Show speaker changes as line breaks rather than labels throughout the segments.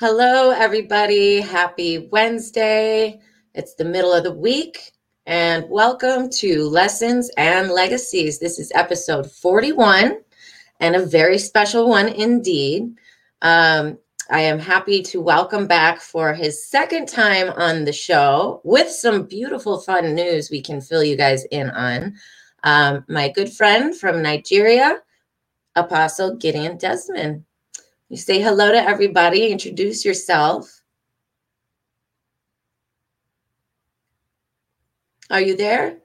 Hello, everybody. Happy Wednesday. It's the middle of the week, and welcome to Lessons and Legacies. This is episode 41 and a very special one indeed. Um, I am happy to welcome back for his second time on the show with some beautiful, fun news we can fill you guys in on. Um, my good friend from Nigeria, Apostle Gideon Desmond. You say hello to everybody, introduce yourself. Are you there?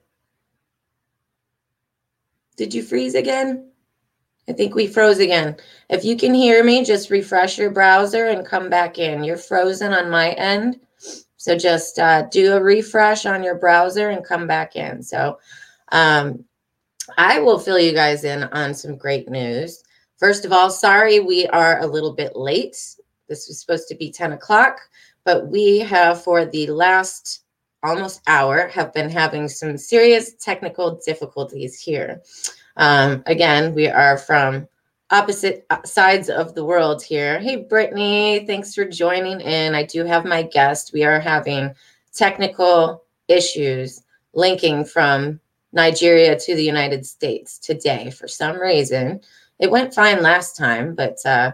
Did you freeze again? I think we froze again. If you can hear me, just refresh your browser and come back in. You're frozen on my end. So just uh, do a refresh on your browser and come back in. So um, I will fill you guys in on some great news. First of all, sorry we are a little bit late. This was supposed to be 10 o'clock, but we have for the last almost hour have been having some serious technical difficulties here. Um, again, we are from opposite uh, sides of the world here. Hey, Brittany, thanks for joining in. I do have my guest. We are having technical issues linking from Nigeria to the United States today for some reason. It went fine last time, but uh,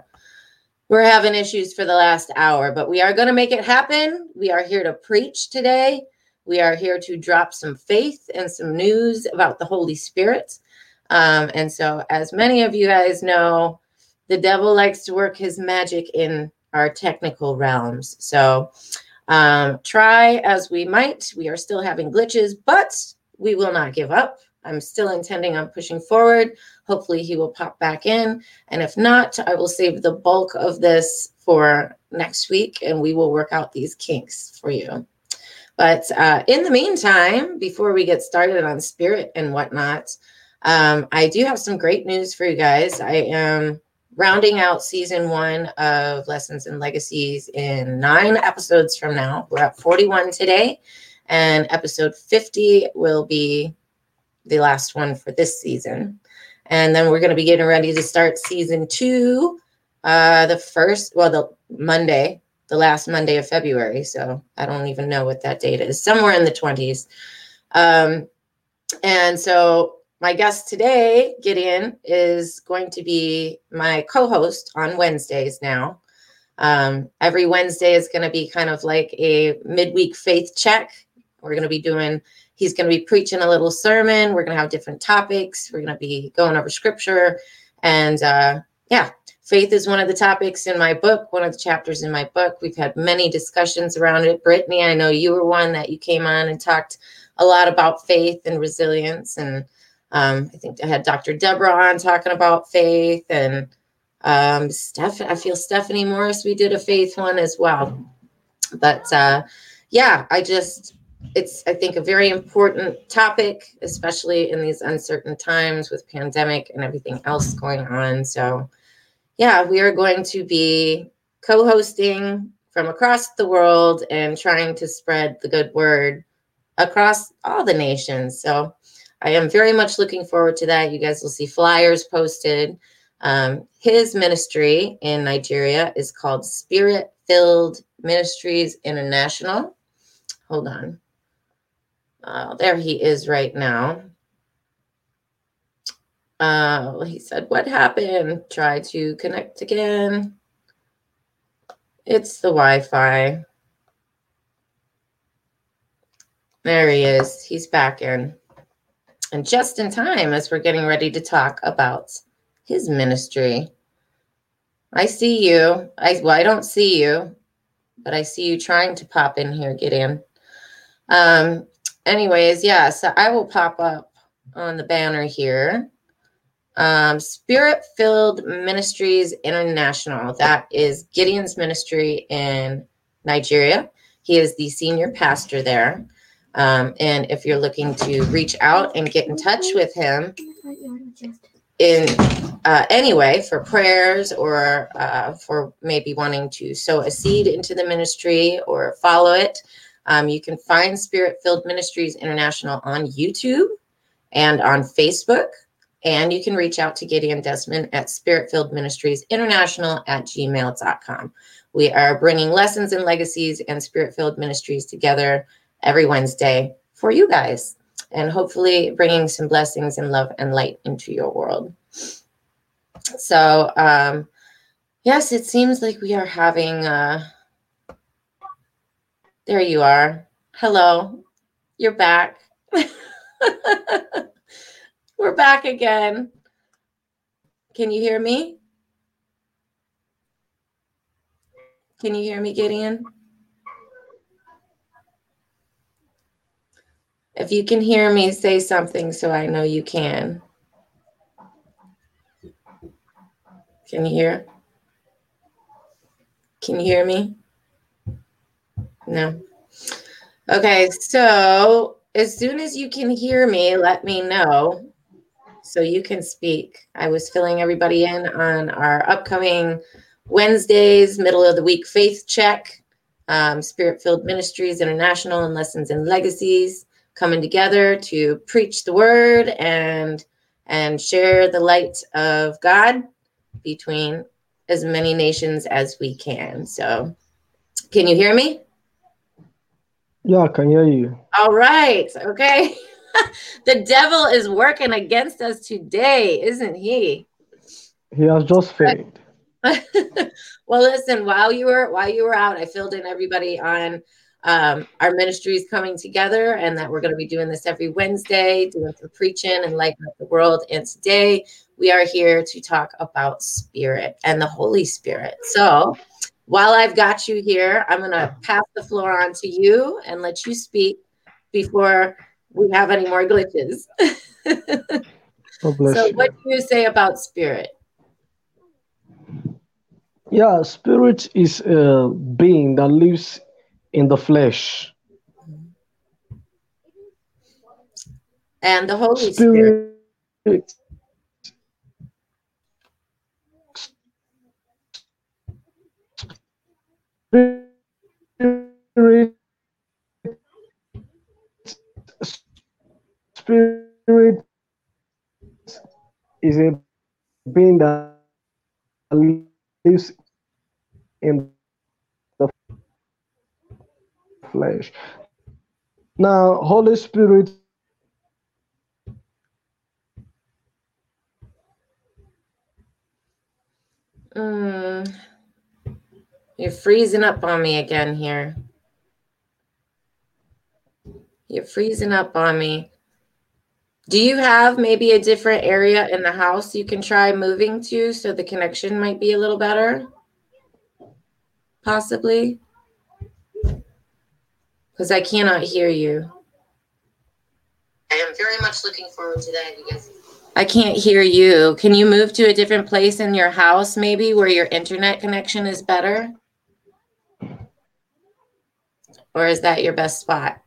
we're having issues for the last hour. But we are going to make it happen. We are here to preach today. We are here to drop some faith and some news about the Holy Spirit. Um, and so, as many of you guys know, the devil likes to work his magic in our technical realms. So, um, try as we might, we are still having glitches, but we will not give up. I'm still intending on pushing forward. Hopefully, he will pop back in. And if not, I will save the bulk of this for next week and we will work out these kinks for you. But uh, in the meantime, before we get started on spirit and whatnot, um, I do have some great news for you guys. I am rounding out season one of Lessons and Legacies in nine episodes from now. We're at 41 today, and episode 50 will be the last one for this season. And then we're going to be getting ready to start season two, uh, the first, well, the Monday, the last Monday of February. So I don't even know what that date is, somewhere in the 20s. Um, and so my guest today, Gideon, is going to be my co host on Wednesdays now. Um, every Wednesday is going to be kind of like a midweek faith check. We're going to be doing He's going to be preaching a little sermon. We're going to have different topics. We're going to be going over scripture. And uh, yeah, faith is one of the topics in my book, one of the chapters in my book. We've had many discussions around it. Brittany, I know you were one that you came on and talked a lot about faith and resilience. And um, I think I had Dr. Deborah on talking about faith. And um, Steph, I feel Stephanie Morris, we did a faith one as well. But uh, yeah, I just, it's i think a very important topic especially in these uncertain times with pandemic and everything else going on. So yeah we are going to be co-hosting from across the world and trying to spread the good word across all the nations. So i am very much looking forward to that. You guys will see flyers posted. Um, his ministry in nigeria is called spirit filled ministries international. Hold on uh, there he is right now. Uh, he said, What happened? Try to connect again. It's the Wi Fi. There he is. He's back in. And just in time as we're getting ready to talk about his ministry. I see you. I well, I don't see you, but I see you trying to pop in here, get in. Um, anyways, yeah, so I will pop up on the banner here. Um, Spirit Filled Ministries International. That is Gideon's ministry in Nigeria. He is the senior pastor there. Um, and if you're looking to reach out and get in touch with him in uh, any way for prayers or uh, for maybe wanting to sow a seed into the ministry or follow it, um, you can find Spirit Filled Ministries International on YouTube and on Facebook. And you can reach out to Gideon Desmond at Spiritfilled Ministries International at gmail.com. We are bringing lessons and legacies and spirit filled Ministries together every Wednesday for you guys and hopefully bringing some blessings and love and light into your world. So, um, yes, it seems like we are having. Uh, there you are. Hello, you're back. We're back again. Can you hear me? Can you hear me, Gideon? If you can hear me, say something so I know you can. Can you hear? Can you hear me? No. Okay, so as soon as you can hear me, let me know so you can speak. I was filling everybody in on our upcoming Wednesdays, middle of the week faith check, um, Spirit Filled Ministries International, and Lessons and Legacies coming together to preach the word and and share the light of God between as many nations as we can. So, can you hear me?
Yeah, I can hear you.
All right. Okay. the devil is working against us today, isn't he?
He has just failed.
well, listen, while you were while you were out, I filled in everybody on um, our ministries coming together and that we're going to be doing this every Wednesday, doing some preaching and lighting up the world. And today we are here to talk about spirit and the Holy Spirit. So while I've got you here, I'm going to pass the floor on to you and let you speak before we have any more glitches. so, what do you say about spirit?
Yeah, spirit is a being that lives in the flesh.
And the Holy Spirit. Spirit.
Spirit spirit is a being that lives in the flesh. Now, Holy Spirit
Mm, you're freezing up on me again here. You're freezing up on me. Do you have maybe a different area in the house you can try moving to so the connection might be a little better? Possibly. Because I cannot hear you. I am very much looking forward to that, you guys. I can't hear you. Can you move to a different place in your house, maybe where your internet connection is better? Or is that your best spot?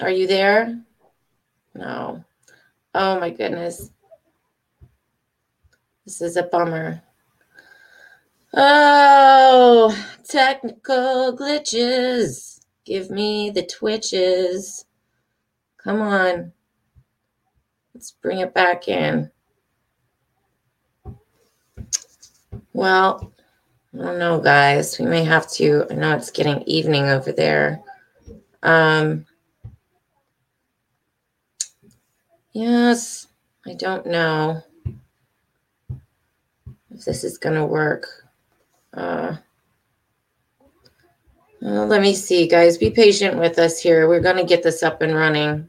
Are you there? No. Oh my goodness. This is a bummer. Oh, technical glitches. Give me the twitches. Come on. Let's bring it back in. Well, I don't know, guys. We may have to. I know it's getting evening over there. Um, Yes, I don't know if this is going to work. Uh, well, let me see, guys. Be patient with us here. We're going to get this up and running.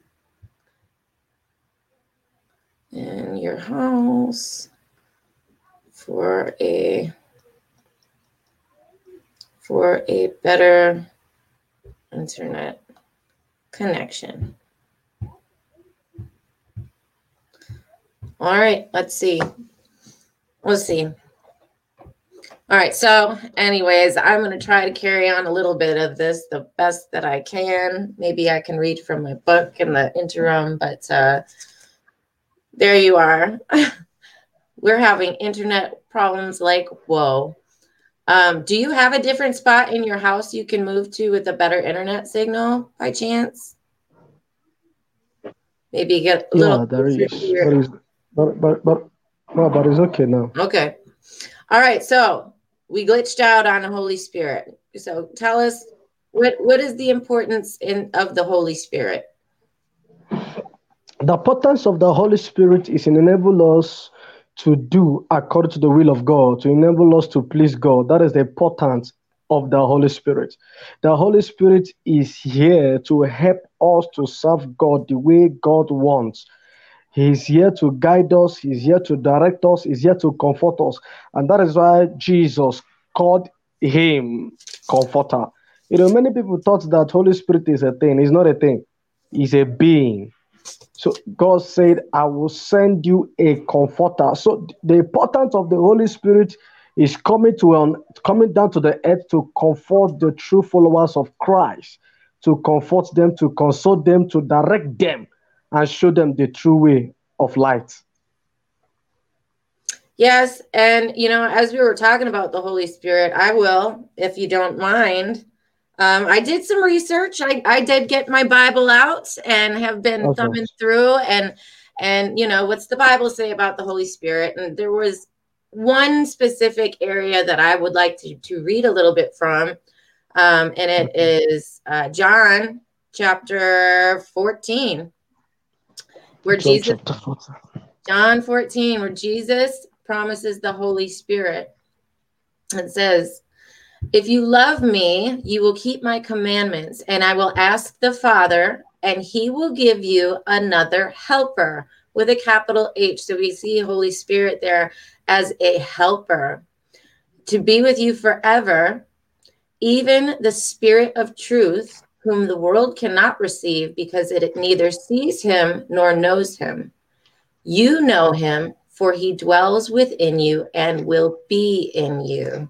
In your house for a for a better internet connection. All right, let's see. We'll see. All right, so anyways, I'm going to try to carry on a little bit of this the best that I can. Maybe I can read from my book in the interim, but uh, there you are. We're having internet problems like whoa. Um, do you have a different spot in your house you can move to with a better internet signal by chance? Maybe get a little.
Yeah, there is. But, it's, but, but, but, no, but it's okay now.
Okay. All right. So we glitched out on the Holy Spirit. So tell us what what is the importance in of the Holy Spirit?
The importance of the Holy Spirit is enable us to do according to the will of God, to enable us to please God. That is the importance of the Holy Spirit. The Holy Spirit is here to help us to serve God the way God wants. He's here to guide us, He's here to direct us, He's here to comfort us. And that is why Jesus called Him Comforter. You know, many people thought that Holy Spirit is a thing. It's not a thing, it's a being. So God said, I will send you a comforter. So the importance of the Holy Spirit is coming to um, coming down to the earth to comfort the true followers of Christ, to comfort them, to console them, to direct them, and show them the true way of light.
Yes, and you know, as we were talking about the Holy Spirit, I will, if you don't mind. Um, I did some research. I, I did get my Bible out and have been okay. thumbing through and and you know what's the Bible say about the Holy Spirit? And there was one specific area that I would like to, to read a little bit from, um, and it is uh, John chapter 14, where John Jesus, John 14, where Jesus promises the Holy Spirit. It says, If you love me, you will keep my commandments, and I will ask the Father, and he will give you another helper with a capital H. So we see Holy Spirit there as a helper to be with you forever, even the Spirit of truth, whom the world cannot receive because it neither sees him nor knows him. You know him, for he dwells within you and will be in you.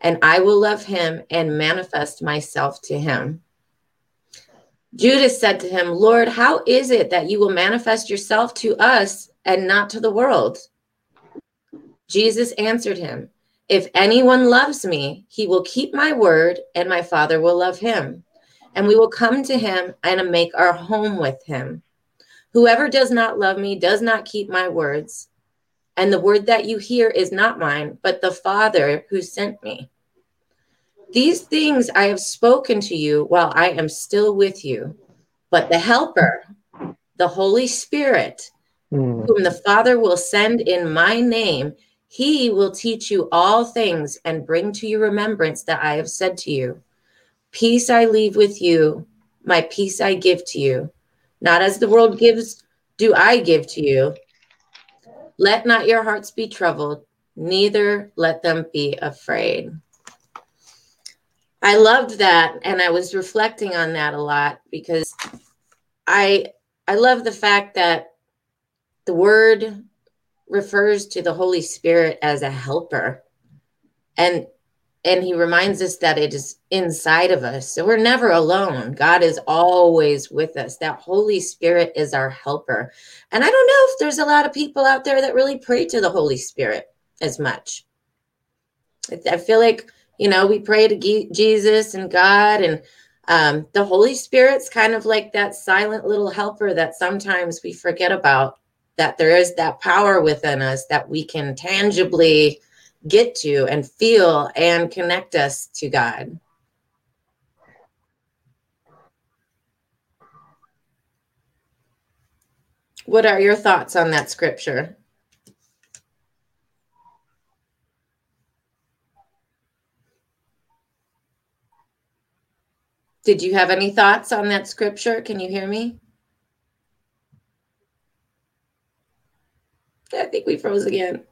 and I will love him and manifest myself to him. Judas said to him, Lord, how is it that you will manifest yourself to us and not to the world? Jesus answered him, If anyone loves me, he will keep my word, and my Father will love him. And we will come to him and make our home with him. Whoever does not love me does not keep my words. And the word that you hear is not mine, but the Father who sent me. These things I have spoken to you while I am still with you. But the Helper, the Holy Spirit, mm. whom the Father will send in my name, he will teach you all things and bring to your remembrance that I have said to you. Peace I leave with you, my peace I give to you. Not as the world gives, do I give to you. Let not your hearts be troubled, neither let them be afraid. I loved that and I was reflecting on that a lot because I I love the fact that the word refers to the Holy Spirit as a helper. And and he reminds us that it is inside of us. So we're never alone. God is always with us. That Holy Spirit is our helper. And I don't know if there's a lot of people out there that really pray to the Holy Spirit as much. I feel like, you know, we pray to Jesus and God and um, the Holy Spirit's kind of like that silent little helper that sometimes we forget about, that there is that power within us that we can tangibly get to and feel and connect us to God. What are your thoughts on that scripture? Did you have any thoughts on that scripture? Can you hear me? I think we froze again.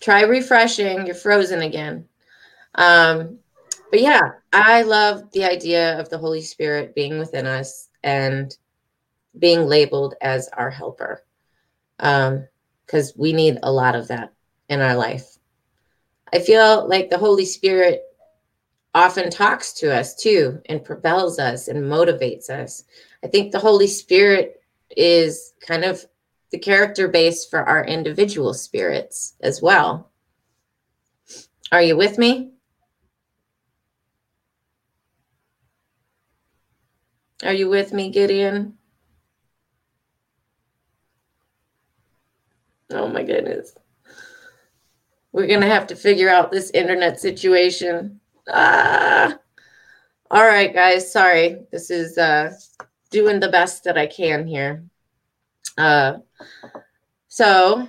Try refreshing. You're frozen again. Um, but yeah, I love the idea of the Holy Spirit being within us and being labeled as our helper. Um, because we need a lot of that in our life. I feel like the Holy Spirit often talks to us too and propels us and motivates us. I think the Holy Spirit is kind of the character base for our individual spirits as well. Are you with me? Are you with me, Gideon? Oh my goodness. We're going to have to figure out this internet situation. Ah. All right, guys. Sorry. This is uh, doing the best that I can here. Uh, so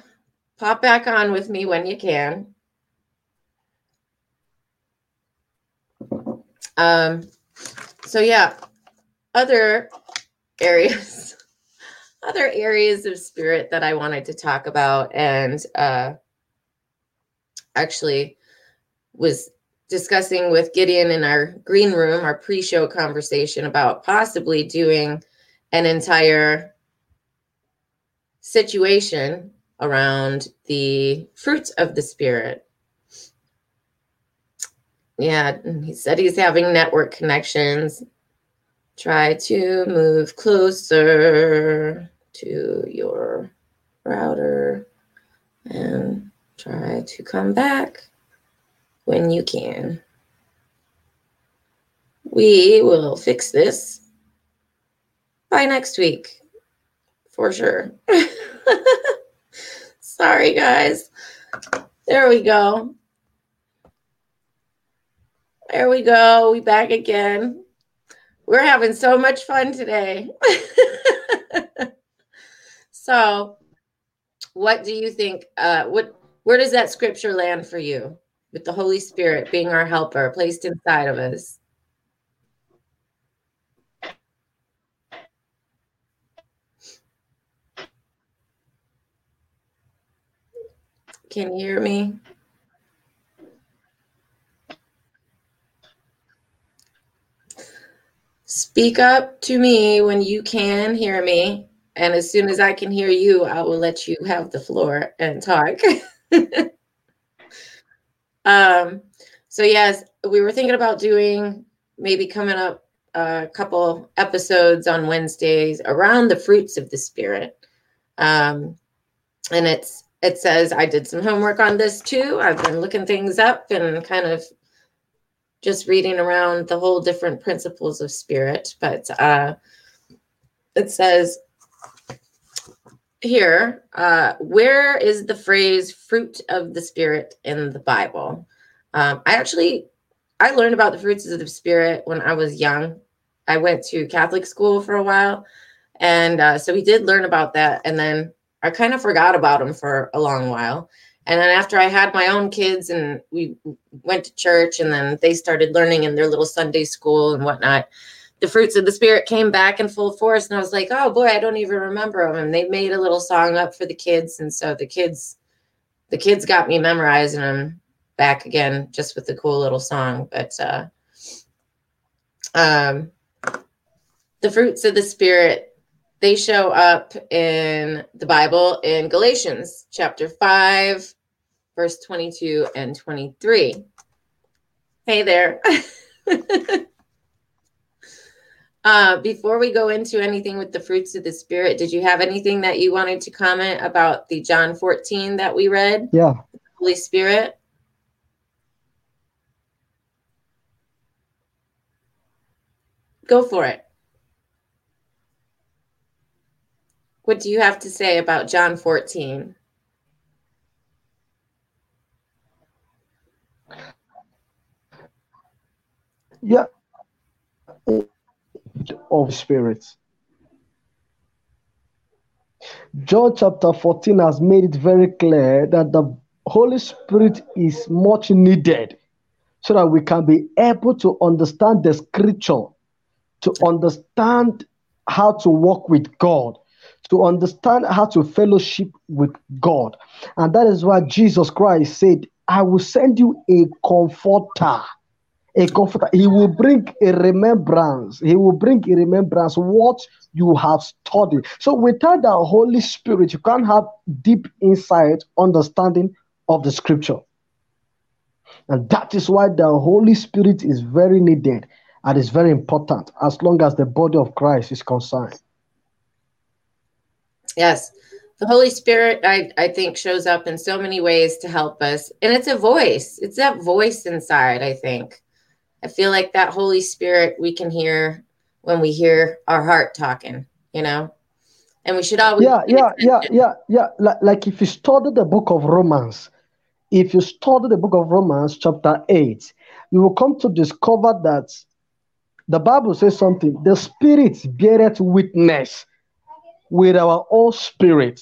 pop back on with me when you can. Um, so yeah, other areas other areas of spirit that I wanted to talk about and uh, actually was discussing with Gideon in our green room, our pre show conversation about possibly doing an entire situation around the fruits of the spirit. Yeah, he said he's having network connections. Try to move closer to your router and try to come back when you can. We will fix this by next week for sure. Sorry, guys. There we go. There we go. We back again. We're having so much fun today. So, what do you think? Uh, what where does that scripture land for you with the Holy Spirit being our helper placed inside of us? Can you hear me? Speak up to me when you can hear me. And as soon as I can hear you, I will let you have the floor and talk. um, so, yes, we were thinking about doing maybe coming up a couple episodes on Wednesdays around the fruits of the Spirit. Um, and it's it says I did some homework on this too. I've been looking things up and kind of just reading around the whole different principles of spirit. But uh, it says here, uh, where is the phrase fruit of the spirit in the Bible? Um, I actually I learned about the fruits of the spirit when I was young. I went to Catholic school for a while, and uh, so we did learn about that. And then I kind of forgot about them for a long while. And then after I had my own kids and we went to church, and then they started learning in their little Sunday school and whatnot the fruits of the spirit came back in full force and i was like oh boy i don't even remember them and they made a little song up for the kids and so the kids the kids got me memorizing them back again just with the cool little song but uh um the fruits of the spirit they show up in the bible in galatians chapter 5 verse 22 and 23 hey there Uh, before we go into anything with the fruits of the spirit, did you have anything that you wanted to comment about the John 14 that we read?
Yeah.
Holy Spirit. Go for it. What do you have to say about John 14?
Yeah of spirit. John chapter 14 has made it very clear that the Holy Spirit is much needed so that we can be able to understand the scripture, to understand how to walk with God, to understand how to fellowship with God. And that is why Jesus Christ said, I will send you a comforter a comforter. He will bring a remembrance. He will bring a remembrance what you have studied. So without the Holy Spirit, you can't have deep insight, understanding of the scripture. And that is why the Holy Spirit is very needed and is very important as long as the body of Christ is concerned.
Yes. The Holy Spirit, I, I think, shows up in so many ways to help us. And it's a voice, it's that voice inside, I think. I feel like that Holy Spirit we can hear when we hear our heart talking, you know? And we should always.
Yeah, yeah, yeah, yeah, yeah. Like, like if you study the book of Romans, if you study the book of Romans, chapter 8, you will come to discover that the Bible says something. The Spirit beareth witness with our own spirit.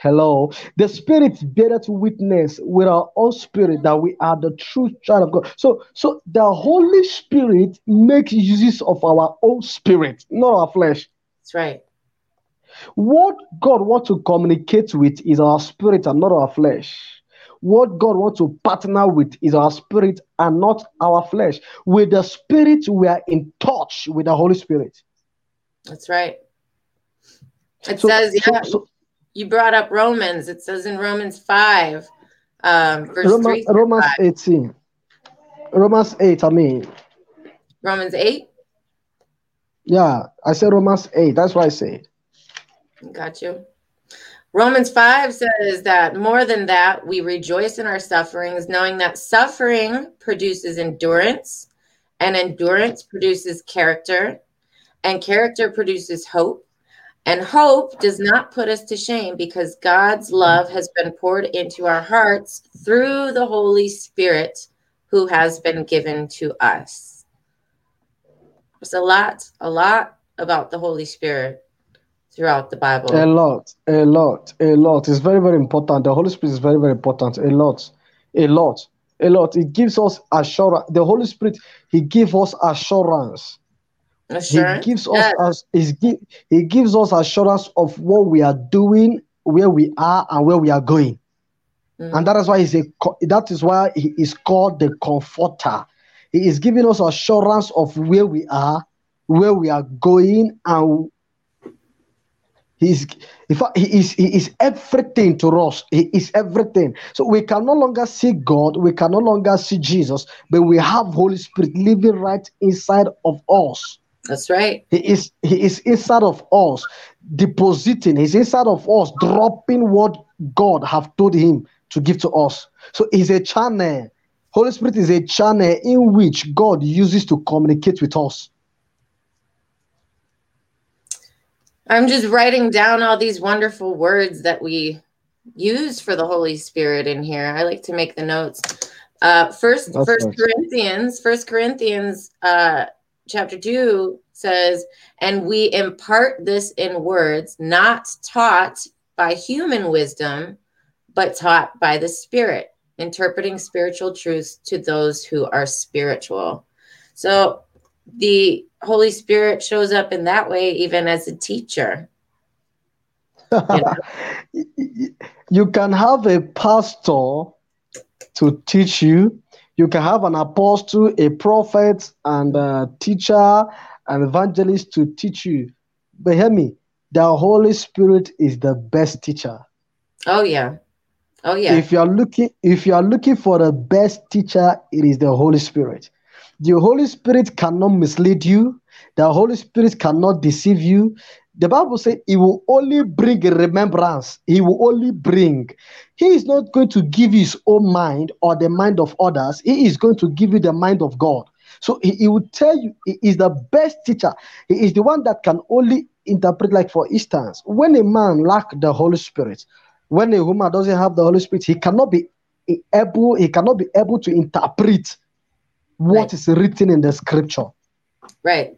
Hello. The Spirit better to witness with our own spirit that we are the true child of God. So, so the Holy Spirit makes use of our own spirit, not our flesh.
That's right.
What God wants to communicate with is our spirit and not our flesh. What God wants to partner with is our spirit and not our flesh. With the spirit, we are in touch with the Holy Spirit.
That's right. It so, says, yeah, so, you brought up Romans. It says in Romans 5, um, verse
Romans,
3.
Romans 18. Romans 8, I mean.
Romans 8?
Yeah, I said Romans 8. That's what I said.
Got you. Romans 5 says that more than that, we rejoice in our sufferings, knowing that suffering produces endurance, and endurance produces character, and character produces hope. And hope does not put us to shame because God's love has been poured into our hearts through the Holy Spirit who has been given to us. There's a lot, a lot about the Holy Spirit throughout the Bible?
A lot, a lot, a lot. It's very, very important. The Holy Spirit is very, very important. A lot, a lot, a lot. It gives us assurance. The Holy Spirit, He gives us assurance. He gives us, as he, he gives us assurance of what we are doing, where we are, and where we are going. Mm. And that is why he's a that is why he is called the comforter. He is giving us assurance of where we are, where we are going, and he is, in fact, he is, he is everything to us. He is everything. So we can no longer see God, we can no longer see Jesus, but we have Holy Spirit living right inside of us.
That's right.
He is he is inside of us, depositing. He's inside of us, dropping what God have told him to give to us. So he's a channel. Holy Spirit is a channel in which God uses to communicate with us.
I'm just writing down all these wonderful words that we use for the Holy Spirit in here. I like to make the notes. Uh, first, That's First nice. Corinthians, First Corinthians, uh, chapter two says, "And we impart this in words, not taught by human wisdom, but taught by the Spirit, interpreting spiritual truths to those who are spiritual." So the Holy Spirit shows up in that way, even as a teacher.
You, know? you can have a pastor to teach you. You can have an apostle, a prophet, and a teacher, an evangelist to teach you. But hear me, the Holy Spirit is the best teacher.
Oh yeah. Oh yeah.
If you are looking, if you are looking for the best teacher, it is the Holy Spirit. The Holy Spirit cannot mislead you. The Holy Spirit cannot deceive you. The Bible says He will only bring a remembrance. He will only bring. He is not going to give His own mind or the mind of others. He is going to give you the mind of God. So He, he will tell you He is the best teacher. He is the one that can only interpret. Like for instance, when a man lack the Holy Spirit, when a woman doesn't have the Holy Spirit, he cannot be able. He cannot be able to interpret what right. is written in the scripture.
Right.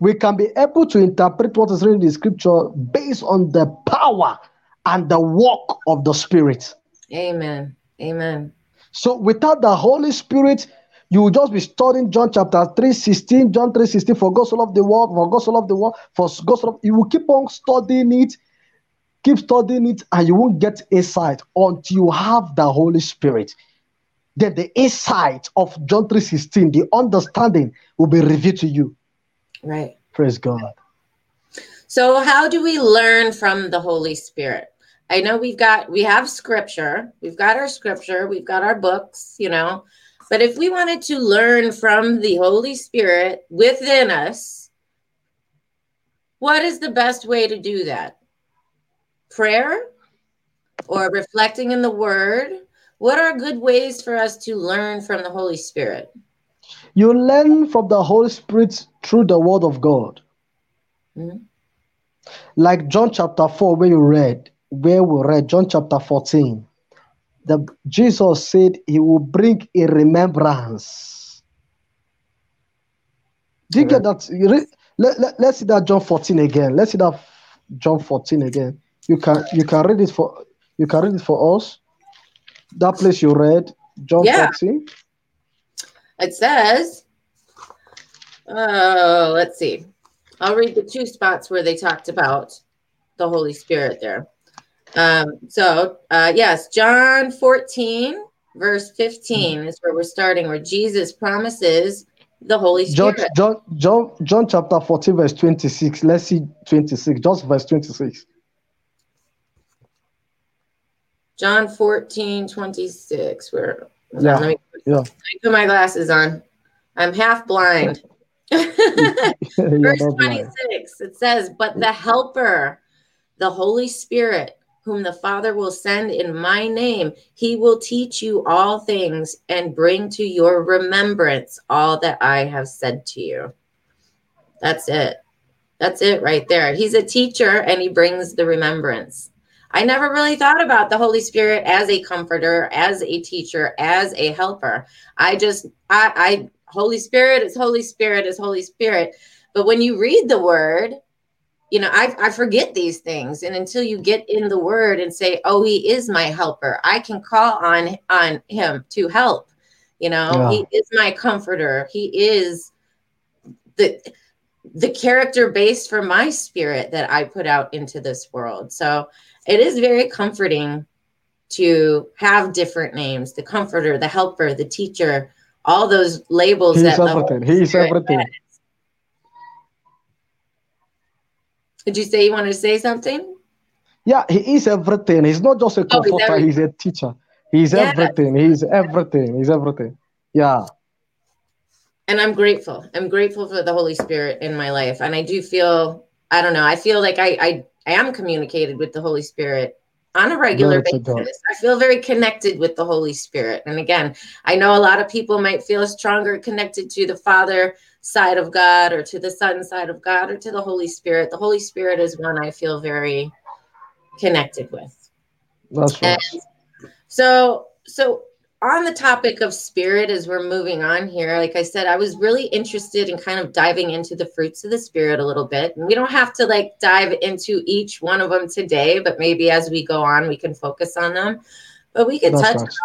We can be able to interpret what is written in the scripture based on the power and the work of the Spirit.
Amen. Amen.
So without the Holy Spirit, you will just be studying John chapter 3, 16, John 3, 16, for God so loved the world, for God so loved the world, for God so loved, you will keep on studying it, keep studying it, and you won't get insight until you have the Holy Spirit. then the insight of John 3:16, the understanding will be revealed to you.
Right.
Praise God.
So how do we learn from the Holy Spirit? I know we've got we have scripture, we've got our scripture, we've got our books, you know. But if we wanted to learn from the Holy Spirit within us, what is the best way to do that? Prayer or reflecting in the word? What are good ways for us to learn from the Holy Spirit?
You learn from the Holy Spirit through the word of God. Mm-hmm. Like John chapter 4, where you read, where we read John chapter 14. The Jesus said he will bring a remembrance. Do you get that? Let, let, let's see that John 14 again. Let's see that John 14 again. You can you can read it for you can read it for us. That place you read, John yeah. 14.
It says, oh, let's see. I'll read the two spots where they talked about the Holy Spirit there. Um, so, uh, yes, John 14, verse 15 is where we're starting, where Jesus promises the Holy Spirit.
John, John, John, John chapter 14, verse 26. Let's see 26, just verse 26.
John 14, 26. Where
yeah. Let, me, yeah.
me put my glasses on. I'm half blind. Verse 26, it says, But the helper, the Holy Spirit, whom the Father will send in my name, he will teach you all things and bring to your remembrance all that I have said to you. That's it. That's it right there. He's a teacher and he brings the remembrance. I never really thought about the Holy Spirit as a comforter, as a teacher, as a helper. I just, I, I, Holy Spirit is Holy Spirit is Holy Spirit. But when you read the word, you know, I, I forget these things. And until you get in the word and say, oh, he is my helper, I can call on, on him to help. You know, yeah. he is my comforter. He is the, the character base for my spirit that I put out into this world. So it is very comforting to have different names the comforter, the helper, the teacher, all those labels
He's
that
everything. He's everything.
Did you say you wanted to say something?
Yeah, he is everything. He's not just a comforter, oh, he's, he's, a teacher. He's yes. everything. He's everything. He's everything. Yeah.
And I'm grateful. I'm grateful for the Holy Spirit in my life. And I do feel, I don't know, I feel like I I am communicated with the Holy Spirit on a regular basis. I feel very connected with the Holy Spirit. And again, I know a lot of people might feel stronger connected to the Father side of God or to the Son side of God or to the Holy Spirit. The Holy Spirit is one I feel very connected with.
That's right.
And so so on the topic of spirit as we're moving on here like i said i was really interested in kind of diving into the fruits of the spirit a little bit and we don't have to like dive into each one of them today but maybe as we go on we can focus on them but we could touch nice.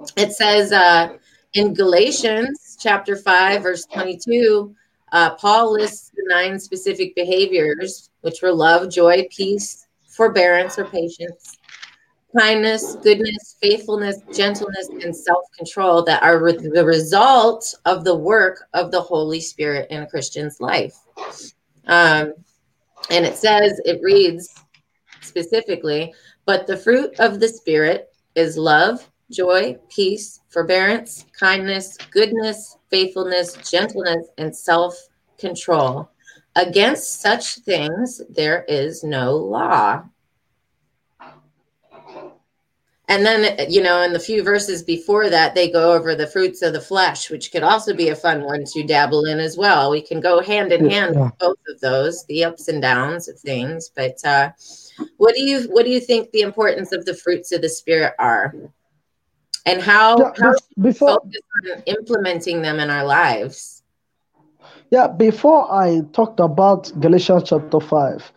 on it says uh, in galatians chapter 5 verse 22 uh, paul lists the nine specific behaviors which were love joy peace forbearance or patience kindness, goodness, faithfulness, gentleness, and self control that are re- the result of the work of the Holy Spirit in a Christian's life. Um, and it says, it reads specifically, but the fruit of the Spirit is love, joy, peace, forbearance, kindness, goodness, faithfulness, gentleness, and self control. Against such things, there is no law. And then, you know, in the few verses before that, they go over the fruits of the flesh, which could also be a fun one to dabble in as well. We can go hand in hand yeah. with both of those, the ups and downs of things. But uh, what do you what do you think the importance of the fruits of the spirit are, and how, yeah, how before, focus on implementing them in our lives?
Yeah, before I talked about Galatians chapter five,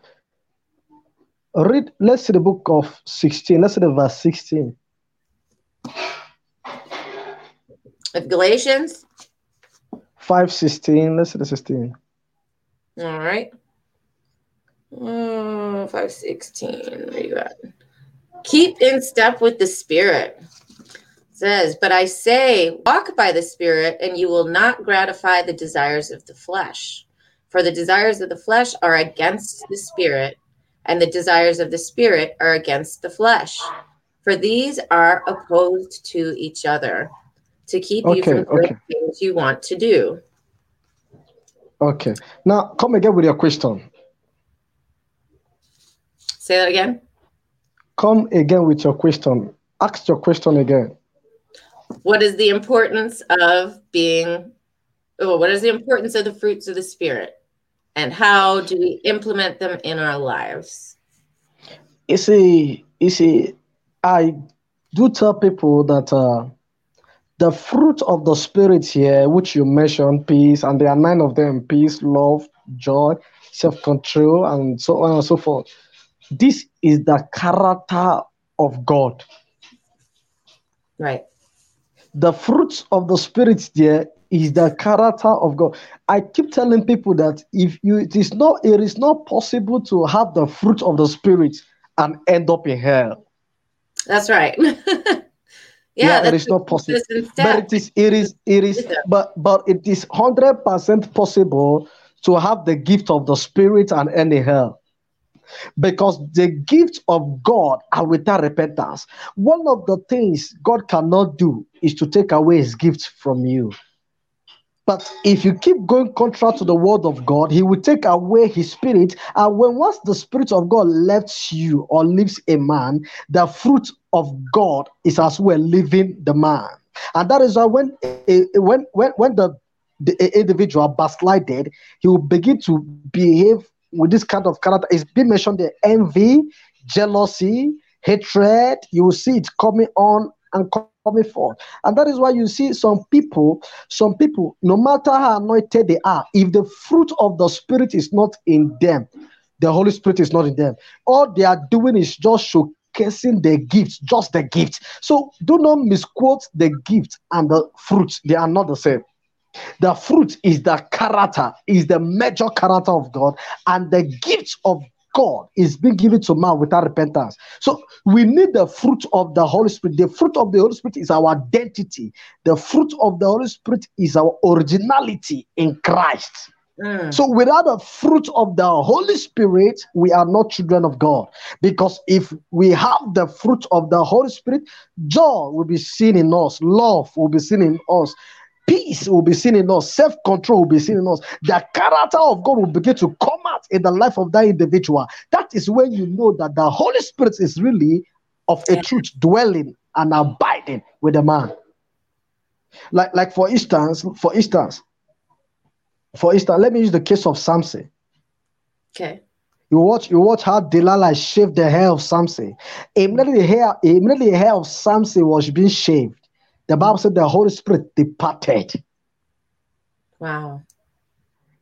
read let's see the book of 16 let's see the verse 16
of galatians?
5 16 let's see the 16
all right. Oh, 5 16 where you at? Keep in step with the spirit. Says, But I say, walk by the Spirit, and you will not gratify the desires of the flesh. For the desires of the flesh are against the Spirit, and the desires of the Spirit are against the flesh. For these are opposed to each other to keep you from doing
okay.
things you want to do.
Okay. Now come again with your question.
Say that again.
Come again with your question. Ask your question again.
What is the importance of being, oh, what is the importance of the fruits of the Spirit? And how do we implement them in our lives?
You see, you see, I do tell people that uh, the fruit of the spirit here, which you mentioned, peace, and there are nine of them: peace, love, joy, self-control, and so on and so forth. This is the character of God.
Right.
the fruits of the spirit there is the character of God. I keep telling people that if you it is not it is not possible to have the fruit of the spirit and end up in hell.
That's right. yeah,
Yeah,
that's
is not possible. But it is it is it is but but it is hundred percent possible to have the gift of the spirit and end in hell. because the gift of God are without repentance. One of the things God cannot do is to take away his gift from you. But if you keep going contrary to the word of God, he will take away his spirit. And when once the spirit of God left you or leaves a man, the fruit of God is as well leaving the man. And that is why when when when when the, the individual backslided, he will begin to behave with this kind of character. It's been mentioned the envy, jealousy, hatred. You will see it coming on and coming forth. And that is why you see some people, some people, no matter how anointed they are, if the fruit of the spirit is not in them, the Holy Spirit is not in them. All they are doing is just showcasing the gifts, just the gift. So do not misquote the gift and the fruit. They are not the same. The fruit is the character, is the major character of God, and the gift of God is being given to man without repentance. So we need the fruit of the Holy Spirit. The fruit of the Holy Spirit is our identity. The fruit of the Holy Spirit is our originality in Christ.
Mm.
So without the fruit of the Holy Spirit, we are not children of God. Because if we have the fruit of the Holy Spirit, joy will be seen in us, love will be seen in us, peace will be seen in us, self-control will be seen in us. The character of God will begin to come out in the life of that individual. That is when you know that the Holy Spirit is really of a truth dwelling and abiding with the man. Like, like for instance, for instance, for instance, let me use the case of Samson.
Okay.
You watch, you watch how Delilah shaved the hair of Samson. Immediately, hair, immediately the hair of Samson was being shaved. The Bible said the Holy Spirit departed.
Wow.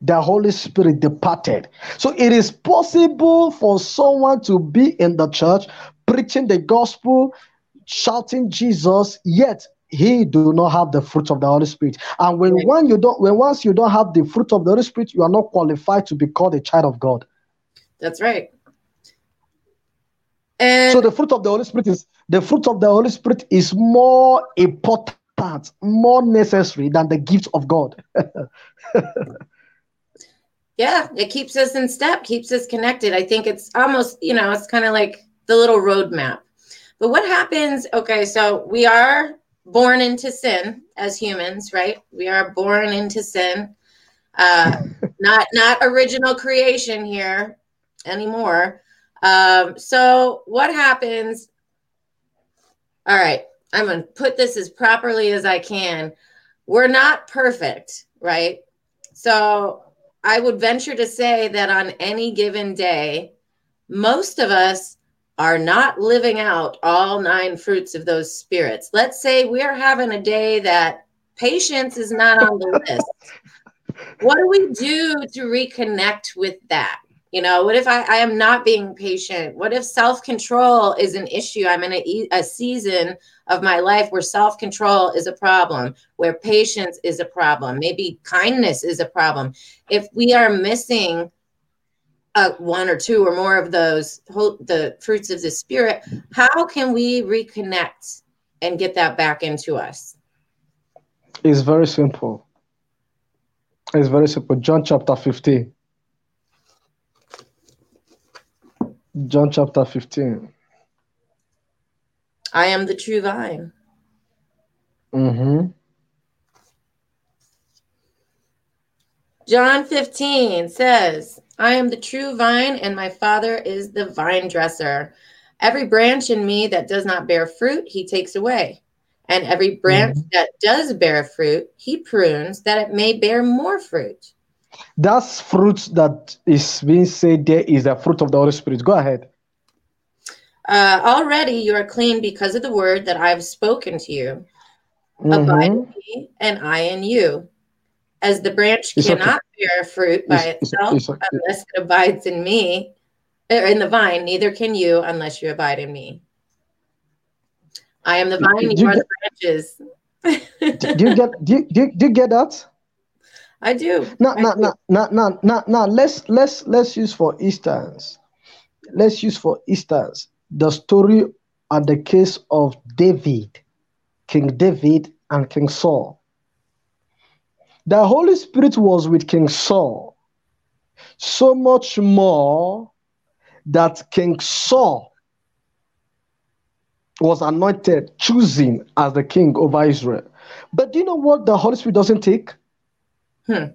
The Holy Spirit departed. So it is possible for someone to be in the church preaching the gospel, shouting Jesus, yet he do not have the fruit of the Holy Spirit. And when
Right.
one you don't, when once you don't have the fruit of the Holy Spirit, you are not qualified to be called a child of God.
That's right. And
So the fruit of the Holy Spirit is the fruit of the Holy Spirit is more important, more necessary than the gift of God.
yeah, it keeps us in step, keeps us connected. I think it's almost, you know, it's kind of like the little roadmap. But what happens? Okay, so we are born into sin as humans, right? We are born into sin. Uh, not not original creation here anymore. Um, so what happens? All right, I'm gonna put this as properly as I can. We're not perfect, right? So I would venture to say that on any given day, most of us are not living out all nine fruits of those spirits. Let's say we're having a day that patience is not on the list. What do we do to reconnect with that? You know, what if I, I am not being patient? What if self control is an issue? I'm in a, a season of my life where self control is a problem, where patience is a problem, maybe kindness is a problem. If we are missing uh, one or two or more of those the fruits of the spirit, how can we reconnect and get that back into us?
It's very simple. It's very simple. John chapter 15. John chapter 15.
I am the true vine.
Mm-hmm.
John 15 says, I am the true vine, and my Father is the vine dresser. Every branch in me that does not bear fruit, he takes away. And every branch mm-hmm. that does bear fruit, he prunes that it may bear more fruit.
That's fruit that is being said there is the fruit of the Holy Spirit. Go ahead.
Uh, already you are clean because of the word that I've spoken to you. Mm-hmm. Abide in me, and I in you. As the branch it's cannot okay. bear fruit by it's, itself it's, okay. unless it abides in me, or in the vine, neither can you unless you abide in me. I am the vine, you, you are get, the branches.
do you get do you, do you, do you get that?
I do.
Now, now, now, now, now, now, now, let's let's let's use for instance, let's use for instance the story and the case of David, King David and King Saul. The Holy Spirit was with King Saul so much more that King Saul was anointed, chosen as the king over Israel. But do you know what the Holy Spirit doesn't take? Hmm.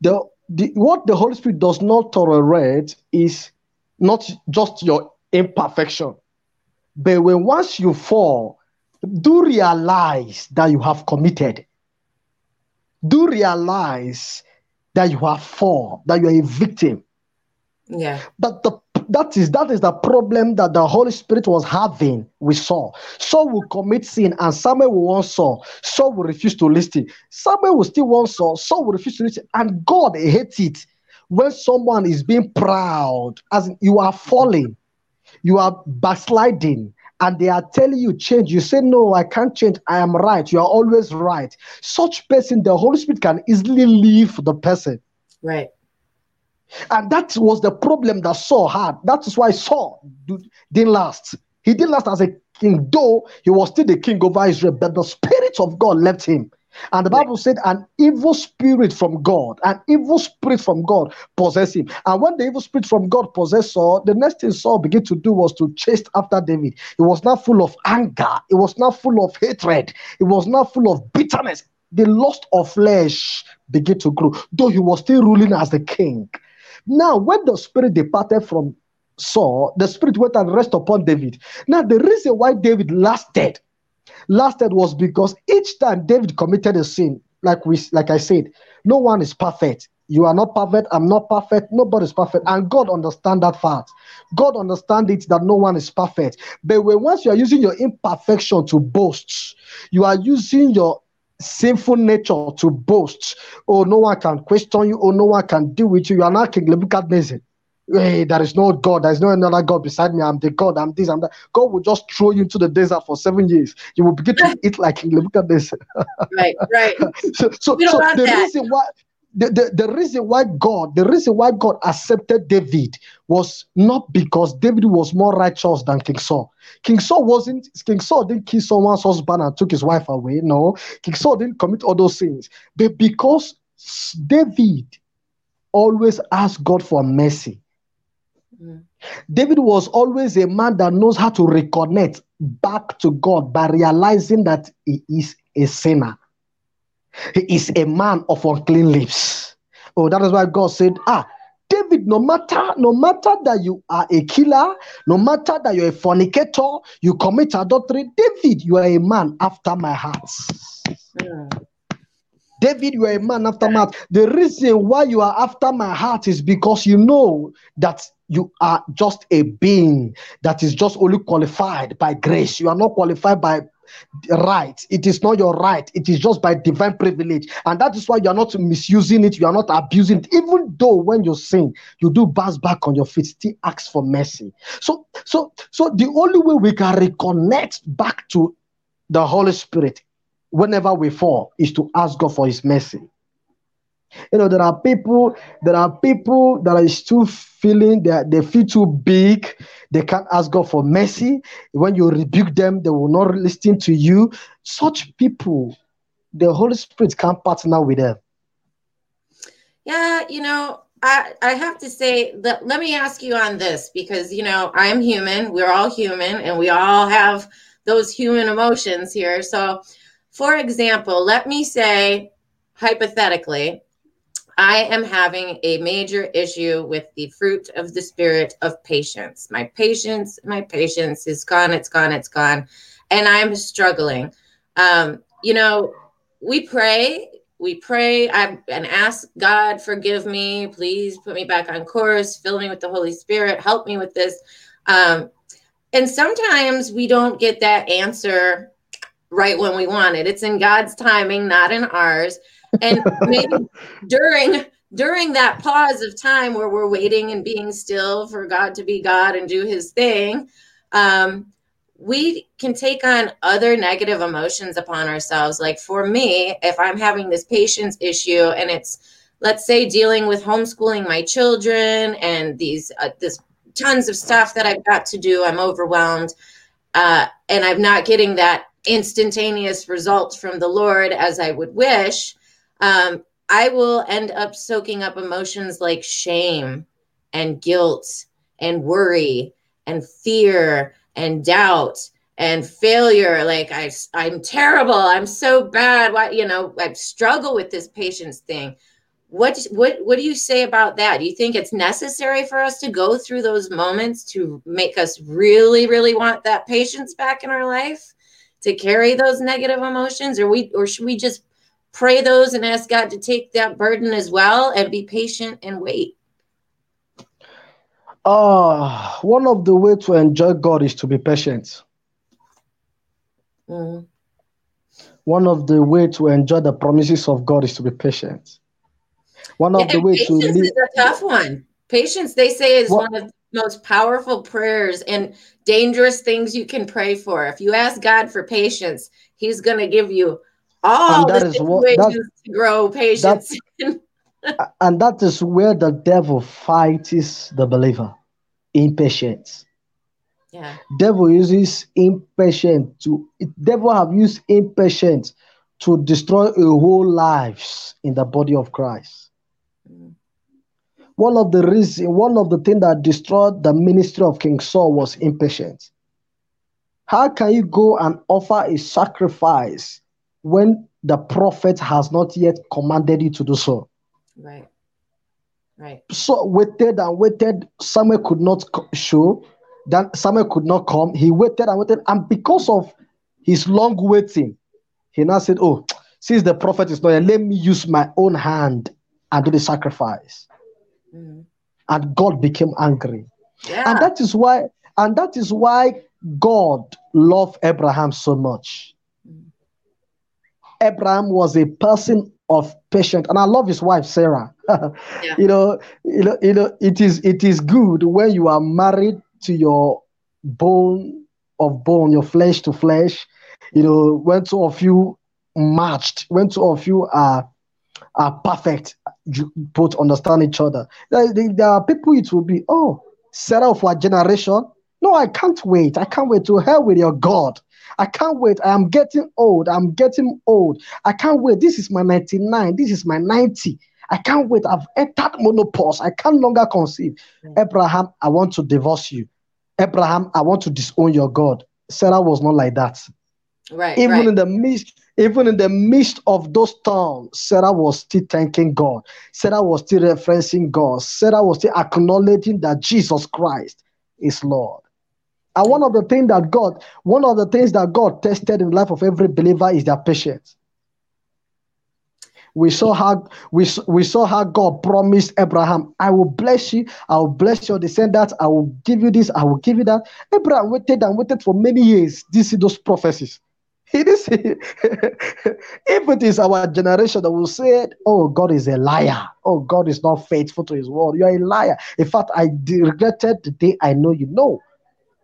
The, the what the Holy Spirit does not tolerate is not just your imperfection, but when once you fall, do realize that you have committed. Do realize that you have fall, that you are a victim.
Yeah.
But the that is that is the problem that the Holy Spirit was having with Saul. Saul will commit sin and Samuel will want Saul. Saul will refuse to listen. Samuel will still want Saul. Saul will refuse to listen. And God hates it when someone is being proud, as you are falling, you are backsliding, and they are telling you change. You say, No, I can't change. I am right. You are always right. Such person, the Holy Spirit can easily leave the person.
Right.
And that was the problem that Saul had. That is why Saul didn't last. He didn't last as a king, though he was still the king over Israel, but the Spirit of God left him. And the Bible said, an evil spirit from God, an evil spirit from God possessed him. And when the evil spirit from God possessed Saul, the next thing Saul began to do was to chase after David. It was not full of anger, it was not full of hatred, it was not full of bitterness. The lust of flesh began to grow, though he was still ruling as the king. Now, when the spirit departed from Saul, the spirit went and rest upon David. Now, the reason why David lasted, lasted was because each time David committed a sin, like we, like I said, no one is perfect. You are not perfect. I'm not perfect. Nobody is perfect, and God understand that fact. God understand it that no one is perfect. But when once you are using your imperfection to boast, you are using your sinful nature to boast. Oh, no one can question you. Oh, no one can deal with you. You are not King Nebuchadnezzar. Hey, there is no God. There is no another God beside me. I'm the God. I'm this. I'm that. God will just throw you into the desert for seven years. You will begin to eat like King Nebuchadnezzar.
right, right.
so, so, so the that. reason why the, the, the reason why God, the reason why God accepted David was not because David was more righteous than King Saul. King Saul wasn't, King Saul didn't kill someone's husband and took his wife away. No, King Saul didn't commit all those sins. But because David always asked God for mercy. Mm. David was always a man that knows how to reconnect back to God by realizing that he is a sinner. He is a man of unclean lips. Oh, that is why God said, Ah, David, no matter, no matter that you are a killer, no matter that you're a fornicator, you commit adultery, David, you are a man after my heart. Yeah. David, you are a man after my heart. The reason why you are after my heart is because you know that you are just a being that is just only qualified by grace. You are not qualified by right. It is not your right. It is just by divine privilege. And that is why you are not misusing it. You are not abusing it. Even though when you sin, you do bounce back on your feet, still ask for mercy. So, so, so the only way we can reconnect back to the Holy Spirit whenever we fall is to ask God for his mercy. You know, there are people, there are people that are still feeling that they feel too big. They can't ask God for mercy. When you rebuke them, they will not listen to you. Such people, the Holy Spirit can't partner with them.
Yeah, you know, I, I have to say that let me ask you on this because you know I am human. We're all human, and we all have those human emotions here. So, for example, let me say hypothetically, I am having a major issue with the fruit of the spirit of patience. My patience, my patience is gone. It's gone. It's gone, and I'm struggling. Um, you know, we pray we pray I, and ask God, forgive me, please put me back on course, fill me with the Holy Spirit, help me with this. Um, and sometimes we don't get that answer right when we want it. It's in God's timing, not in ours. And maybe during during that pause of time where we're waiting and being still for God to be God and do his thing, um, we can take on other negative emotions upon ourselves. Like for me, if I'm having this patience issue and it's, let's say, dealing with homeschooling my children and these, uh, this tons of stuff that I've got to do, I'm overwhelmed, uh, and I'm not getting that instantaneous result from the Lord as I would wish. Um, I will end up soaking up emotions like shame and guilt and worry and fear and doubt and failure. Like I, i'm terrible. I'm so bad. Why you know i struggle with this patience thing. What what what do you say about that? Do you think it's necessary for us to go through those moments to make us really really want that patience back in our life to carry those negative emotions? Or we or should we just pray those and ask god to take that burden as well and be patient and wait
uh, one of the way to enjoy God is to be patient. Mm-hmm. One of the way to enjoy the promises of God is to be patient. One of yeah, the ways to live
is a tough one. Patience, they say, is what? one of the most powerful prayers and dangerous things you can pray for. If you ask God for patience, He's going to give you all the situations what, to grow patience.
and that is where the devil fights the believer. Impatience.
Yeah.
Devil uses impatience to devil have used impatience to destroy a whole lives in the body of christ. Mm. one of the reason one of the things that destroyed the ministry of king saul was impatience. How can you go and offer a sacrifice when the prophet has not yet commanded you to do so
right Right.
So waited and waited. Samuel could not show. Then Samuel could not come. He waited and waited, and because of his long waiting, he now said, "Oh, since the prophet is not here, let me use my own hand and do the sacrifice." Mm. And God became angry.
Yeah.
And that is why, and that is why God loved Abraham so much. Abraham was a person of patience, and I love his wife Sarah. yeah. You know, you know, you know, it is it is good when you are married to your bone of bone, your flesh to flesh. You know, when two of you matched, when two of you are are perfect, you both understand each other. There, there are people it will be, oh, Sarah for a generation. No, I can't wait. I can't wait to hell with your God. I can't wait. I am getting old. I'm getting old. I can't wait. This is my 99. This is my 90. I can't wait. I've entered menopause. I can no longer conceive. Mm. Abraham, I want to divorce you. Abraham, I want to disown your God. Sarah was not like that.
Right.
Even
right.
in the midst, even in the midst of those storms, Sarah was still thanking God. Sarah was still referencing God. Sarah was still acknowledging that Jesus Christ is Lord. And one of the things that God, one of the things that God tested in the life of every believer is their patience. We saw how we, we saw how God promised Abraham, I will bless you, I will bless your descendants, I will give you this, I will give you that. Abraham waited and waited for many years. This is those prophecies. He did say, if it is our generation that will say, Oh, God is a liar. Oh, God is not faithful to his word. You are a liar. In fact, I regretted the day I know you know.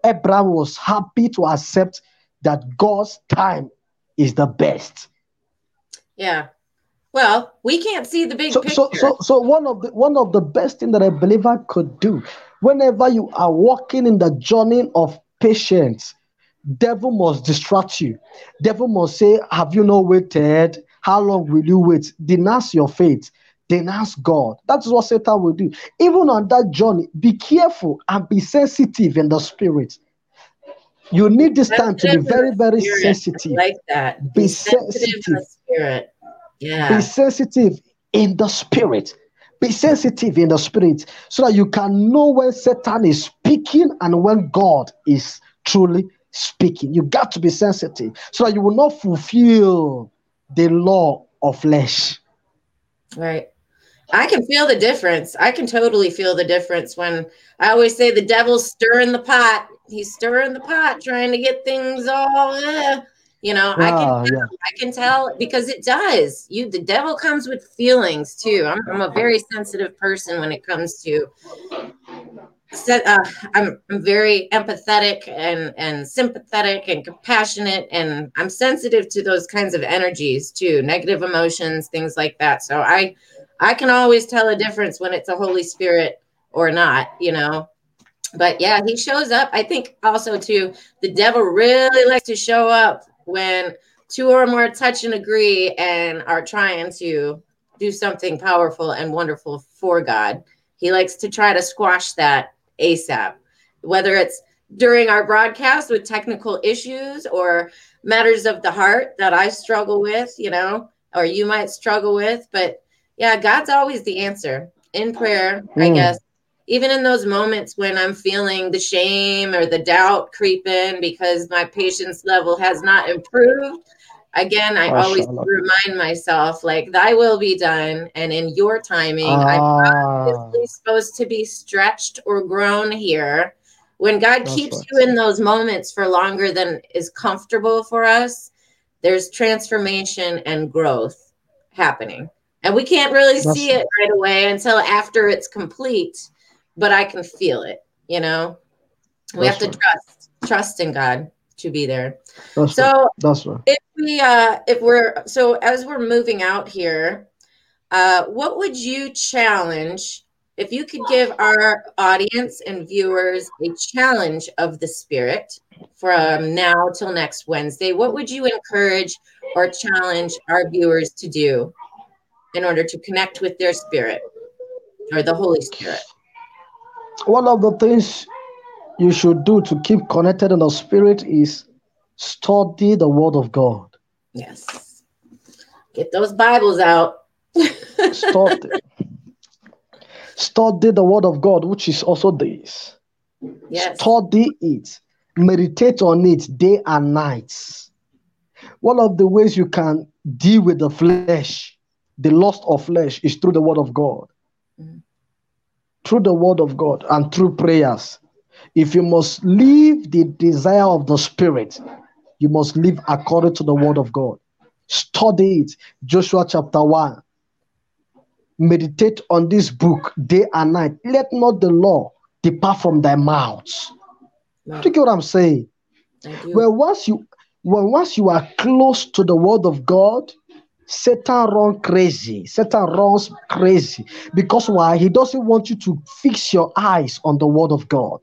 Abraham was happy to accept that God's time is the best.
Yeah. Well, we can't see the big
So,
picture.
so, so, so one of the one of the best thing that a believer could do, whenever you are walking in the journey of patience, devil must distract you. Devil must say, "Have you not waited? How long will you wait?" Denounce your faith. Denounce God. That is what Satan will do. Even on that journey, be careful and be sensitive in the spirit. You need this time to be very, very.
I
sensitive.
like that.
Be
Be sensitive in
sensitive.
the spirit.
Be sensitive in the spirit. Be sensitive in the spirit so that you can know when Satan is speaking and when God is truly speaking. You got to be sensitive so that you will not fulfill the law of flesh.
Right. I can feel the difference. I can totally feel the difference when I always say the devil's stirring the pot. He's stirring the pot, trying to get things all, eh. you know. I can
Ah, yeah.
I can tell because it does. You, the devil comes with feelings too. I'm, I'm a very sensitive person when it comes to. Uh, I'm I'm very empathetic and and sympathetic and compassionate, and I'm sensitive to those kinds of energies too, negative emotions, things like that. So I I can always tell a difference when it's a Holy Spirit or not, you know. But yeah, he shows up. I think also too, the devil really likes to show up when two or more touch and agree and are trying to do something powerful and wonderful for God. He likes to try to squash that ASAP, whether it's during our broadcast with technical issues or matters of the heart that I struggle with, you know, or you might struggle with. But yeah, God's always the answer in prayer, I
Mm.
guess. Even in those moments when I'm feeling the shame or the doubt creep in because my patience level has not improved, again, I always remind myself, like, thy will be done. And in your timing, I'm
Ah,
obviously supposed to be stretched or grown here. When God
That's
keeps
right.
you in those moments for longer than is comfortable for us, there's transformation and growth happening. And we can't really
That's
see it right away until after it's complete, but I can feel it, you know? We have
That's
to trust, trust in God to be there.
that's right.
So
That's right.
if we uh if we're so as we're moving out here uh what would you challenge if you could give our audience and viewers a challenge of the spirit from now till next wednesday what would you encourage or challenge our viewers to do in order to connect with their spirit or the holy spirit
One of the things you should do to keep connected in the spirit is study the word of God.
yes get those bibles out
Study. study the word of God, which is also this.
yes
Study it. Meditate on it day and night. One of the ways you can deal with the flesh, the lust of flesh, is through the word of God.
Mhm.
Through the word of God and through prayers. If you must live the desire of the spirit, you must live according to the word of God. Study it. Joshua chapter 1. Meditate on this book day and night. Let not the law depart from thy mouth.
No,
Do you get what I'm saying? Well, once you when once you are close to the word of God, Satan run crazy. Satan runs crazy because why? He doesn't want you to fix your eyes on the word of God.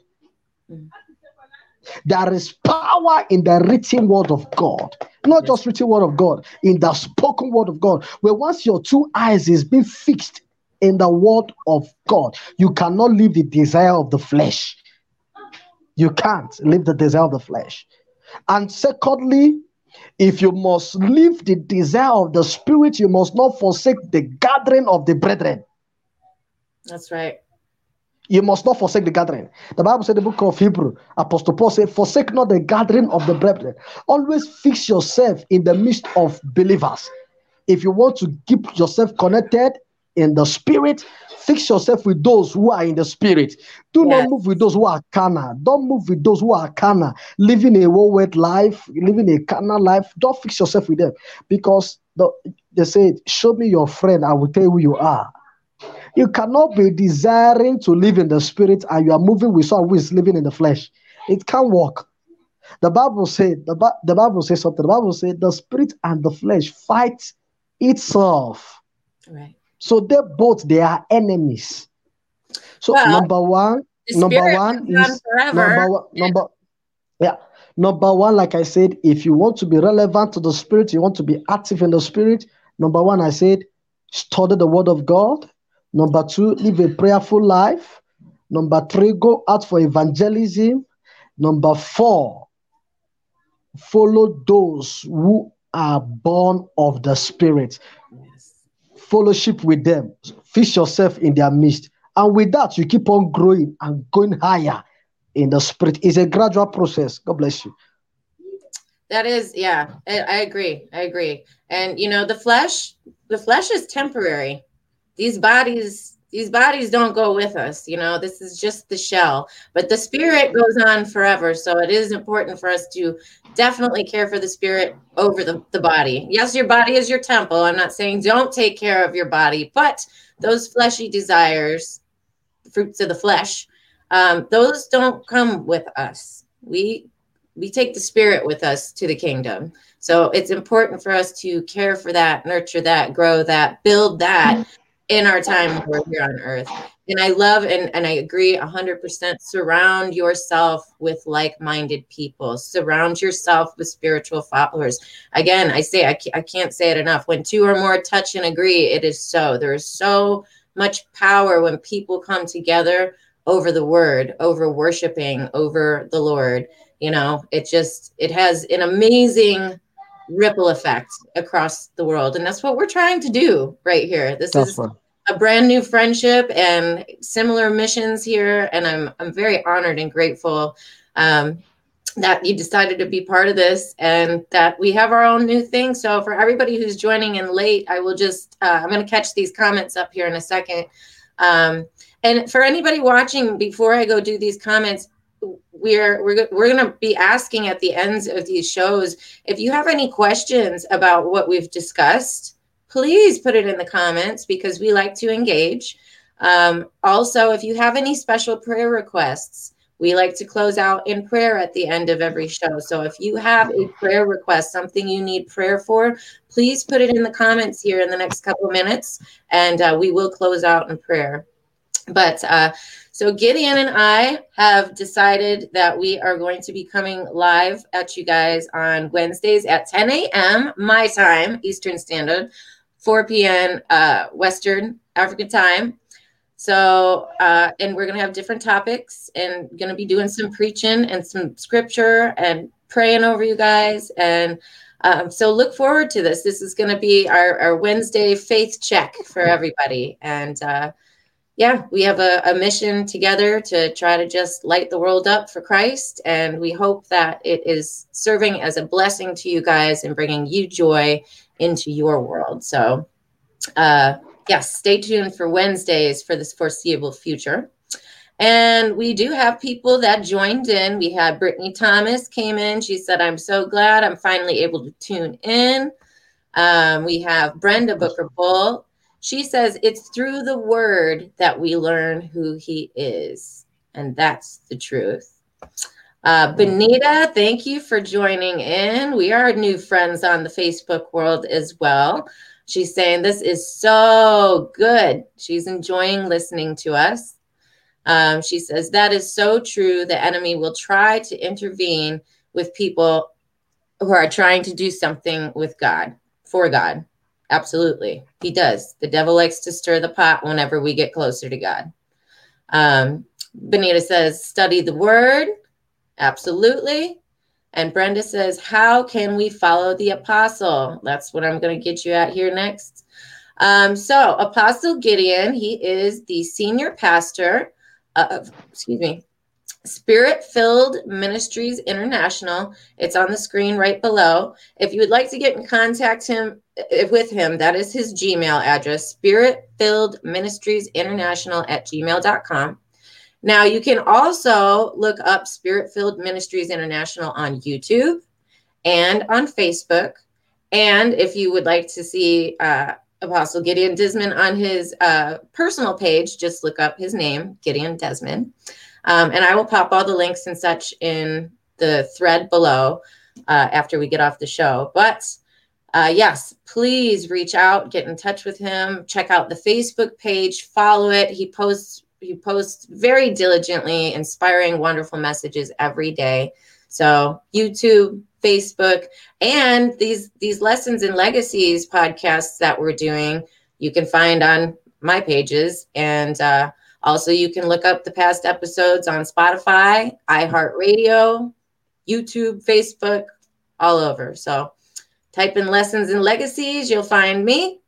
There is power in the written word of God, not just written word of God, in the spoken word of God. Where once your two eyes is being fixed in the word of God, you cannot live the desire of the flesh. You can't live the desire of the flesh. And secondly, if you must live the desire of the spirit, you must not forsake the gathering of the brethren.
That's right.
You must not forsake the gathering. The Bible said, the book of Hebrew, Apostle Paul said, Forsake not the gathering of the brethren. Always fix yourself in the midst of believers. If you want to keep yourself connected in the spirit, fix yourself with those who are in the spirit. Do
Yes.
not move with those who are carnal. Don't move with those who are carnal, living a wayward life, living a carnal life. Don't fix yourself with them because the, they say, Show me your friend, I will tell you who you are. You cannot be desiring to live in the spirit and you are moving with someone who is living in the flesh. It can't work. The Bible said the, Bi- the Bible says something. The Bible said the spirit and the flesh fight itself.
Right.
So they both they are enemies. So
Well,
number one, number one is number one, number yeah. Number one, like I said, if you want to be relevant to the spirit, you want to be active in the spirit. Number one, I said, study the word of God. Number two, live a prayerful life. Number three, go out for evangelism. Number four, follow those who are born of the spirit. Fellowship with them, fish yourself in their midst. And with that, you keep on growing and going higher in the spirit. It's a gradual process. God bless you.
That is, yeah, I, I agree. I agree. And you know, the flesh, the flesh is temporary. These bodies, these bodies don't go with us. You know, this is just the shell, but the spirit goes on forever. So it is important for us to definitely care for the spirit over the, the body. Yes, your body is your temple. I'm not saying don't take care of your body, but those fleshy desires, fruits of the flesh, um, those don't come with us. We we take the spirit with us to the kingdom. So it's important for us to care for that, nurture that, grow that, build that in our time we're here on earth. And I love and, and I agree 100% surround yourself with like minded people, surround yourself with spiritual followers. Again, I say, I, I can't say it enough. When two or more touch and agree, it is so. There is so much power when people come together over the word, over worshiping, over the Lord you know it just it has an amazing ripple effect across the world. And that's what we're trying to do right here. This
That's
is a brand new friendship and similar missions here. And i'm i'm very honored and grateful um, that you decided to be part of this and that we have our own new thing. So for everybody who's joining in late i will just uh, i'm going to catch these comments up here in a second. Um, and for anybody watching before i go do these comments we're we're, we're going to be asking at the ends of these shows if you have any questions about what we've discussed please put it in the comments because we like to engage. Um, also if you have any special prayer requests we like to close out in prayer at the end of every show. So if you have a prayer request something you need prayer for please put it in the comments here in the next couple minutes and uh, we will close out in prayer. But uh, so Gideon and I have decided that we are going to be coming live at you guys on Wednesdays at 10 a.m. my time, Eastern Standard, 4 p.m. Uh, Western African time. So, uh, and we're going to have different topics and going to be doing some preaching and some scripture and praying over you guys. And um, so look forward to this. This is going to be our, our Wednesday faith check for everybody. And, uh, yeah, we have a, a mission together to try to just light the world up for Christ. And we hope that it is serving as a blessing to you guys and bringing you joy into your world. So, uh, yes, stay tuned for Wednesdays for this foreseeable future. And we do have people that joined in. We had Brittany Thomas came in. She said, I'm so glad I'm finally able to tune in. Um, we have Brenda Booker Bull. She says it's through the word that we learn who he is. And that's the truth. Uh, Benita, thank you for joining in. We are new friends on the Facebook world as well. She's saying this is so good. She's enjoying listening to us. Um, she says that is so true. The enemy will try to intervene with people who are trying to do something with God, for God. Absolutely. He does. The devil likes to stir the pot whenever we get closer to God. Um, Benita says, study the word. Absolutely. And Brenda says, how can we follow the apostle? That's what I'm going to get you at here next. Um, so, Apostle Gideon, he is the senior pastor of, excuse me, Spirit Filled Ministries International. It's on the screen right below. If you would like to get in contact him uh, with him, that is his Gmail address, Spirit Filled Ministries International at gmail.com. Now you can also look up Spirit Filled Ministries International on YouTube and on Facebook. And if you would like to see uh, Apostle Gideon Desmond on his uh, personal page, just look up his name, Gideon Desmond. Um, and I will pop all the links and such in the thread below uh, after we get off the show. But uh, yes, please reach out, get in touch with him, check out the Facebook page, follow it. He posts he posts very diligently, inspiring, wonderful messages every day. So YouTube, Facebook, and these these lessons and legacies podcasts that we're doing, you can find on my pages, and uh, also you can look up the past episodes on Spotify, iHeartRadio, YouTube, Facebook, all over. So type in lessons and legacies, you'll find me.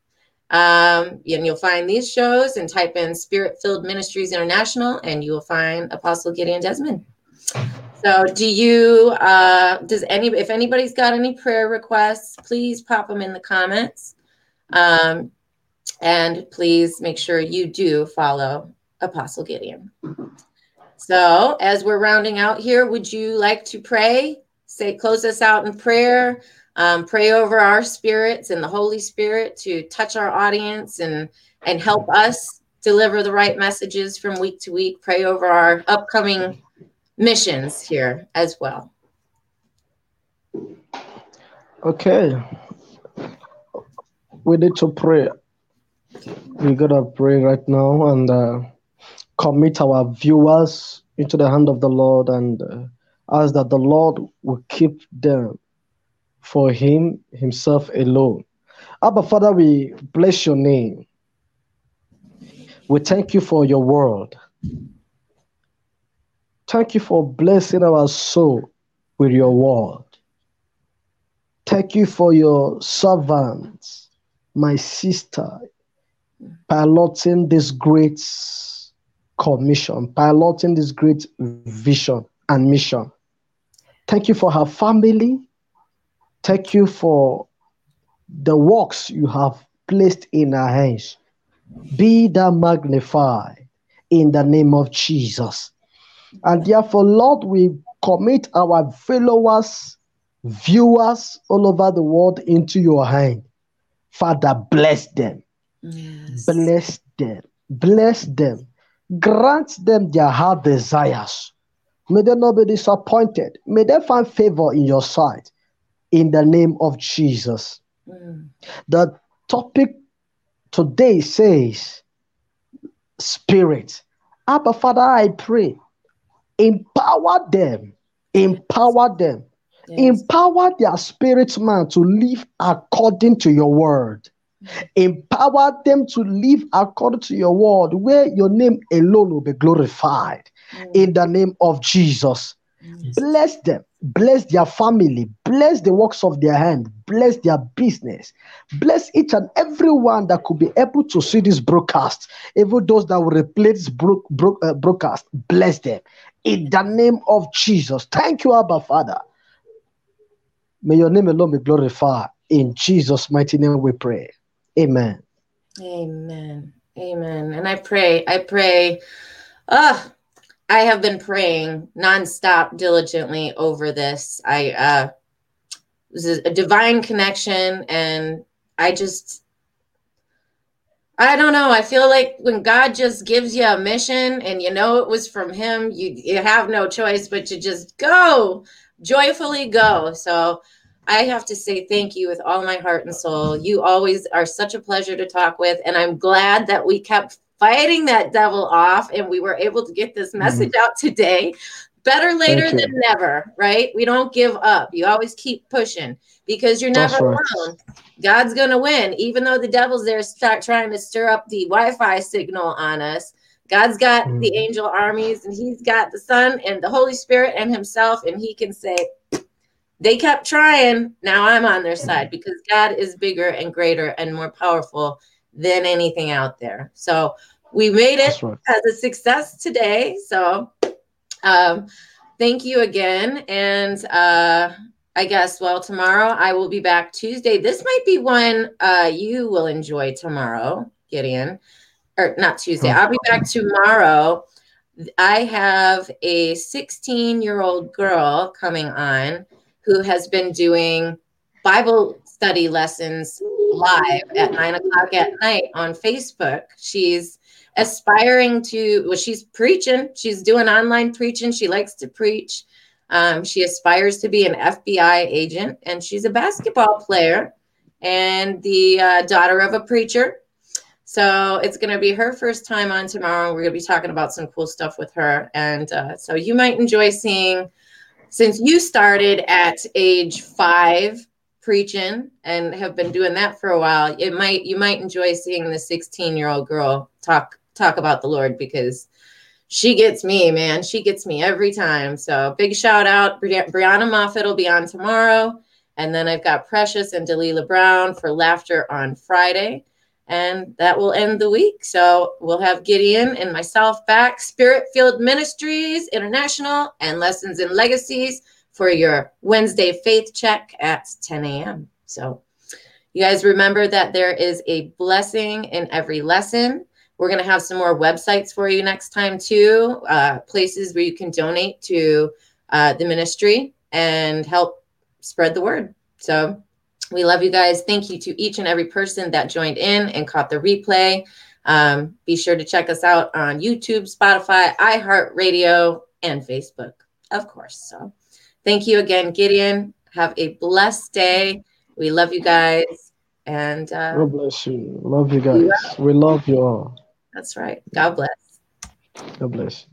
Um, and you'll find these shows and type in Spirit Filled Ministries International, and you will find Apostle Gideon Desmond. So, do you, uh, does any, if anybody's got any prayer requests, please pop them in the comments. Um, and please make sure you do follow Apostle Gideon. So, as we're rounding out here, would you like to pray? Say, close us out in prayer. Um, pray over our spirits and the Holy Spirit to touch our audience and and help us deliver the right messages from week to week. Pray over our upcoming missions here as well.
Okay. We need to pray. We gotta pray right now and uh, commit our viewers into the hand of the Lord and uh, ask that the Lord will keep them for him himself alone. Abba, Father, we bless your name. We thank you for your word. Thank you for blessing our soul with your word. Thank you for your servants, my sister, piloting this great commission, piloting this great vision and mission. Thank you for her family. Thank you for the works you have placed in her hands. Be thou magnified in the name of Jesus. And therefore, Lord, we commit our followers, viewers all over the world into your hand. Father, bless them. Yes. Bless them. Bless them. Grant them their heart desires. May they not be disappointed. May they find favor in your sight in the name of Jesus. Mm. The topic today says, Spirit. Abba, Father, I pray, empower them, empower them, yes. empower their spirit man to live according to your word. Empower them to live according to your word, where your name alone will be glorified. Mm. In the name of Jesus. Yes. Bless them bless their family, bless the works of their hand, bless their business, bless each and every one that could be able to see this broadcast, even those that will replay this bro- bro- uh, broadcast, bless them in the name of Jesus. Thank you, Abba Father. May your name alone be glorified. In Jesus' mighty name we pray. Amen.
Amen. Amen. And I pray, I pray, ah, uh, I have been praying nonstop, diligently over this. I uh, it was a divine connection, and I just, I don't know. I feel like when God just gives you a mission, and you know it was from Him, you you have no choice but to just go joyfully go. So. I have to say thank you with all my heart and soul. You always are such a pleasure to talk with, and I'm glad that we kept fighting that devil off and we were able to get this mm-hmm. message mm-hmm. out today better later than never right we don't give up you always keep pushing because you're never right. alone god's gonna win even though the devil's there start trying to stir up the wi-fi signal on us god's got mm-hmm. the angel armies and he's got the son and the holy spirit and himself and he can say they kept trying now i'm on their side because god is bigger and greater and more powerful than anything out there so we made it right. as a success today. So um, thank you again. And uh, I guess, well, tomorrow I will be back Tuesday. This might be one uh, you will enjoy tomorrow, Gideon. Or not Tuesday. I'll be back tomorrow. I have a 16 year old girl coming on who has been doing Bible study lessons live at nine o'clock at night on Facebook. She's aspiring to well she's preaching she's doing online preaching she likes to preach um, she aspires to be an fbi agent and she's a basketball player and the uh, daughter of a preacher. So it's going to be her first time on tomorrow. We're going to be talking about some cool stuff with her. And uh, so you might enjoy seeing, since you started at age five preaching and have been doing that for a while, it might you might enjoy seeing the 16 year old girl talk talk about the Lord because she gets me, man. She gets me every time. So big shout out. Bri- Brianna Moffat will be on tomorrow. And then I've got Precious and Delilah Brown for laughter on Friday. And that will end the week. So we'll have Gideon and myself back, Spirit Field Ministries International, and Lessons and Legacies for your Wednesday faith check at 10 a.m. So you guys remember that there is a blessing in every lesson. We're going to have some more websites for you next time, too, uh, places where you can donate to uh, the ministry and help spread the word. So we love you guys. Thank you to each and every person that joined in and caught the replay. Um, be sure to check us out on YouTube, Spotify, iHeartRadio, and Facebook, of course. So thank you again, Gideon. Have a blessed day. We love you guys. And uh,
God bless you. Love you guys. We love you all.
That's right. God bless.
God bless.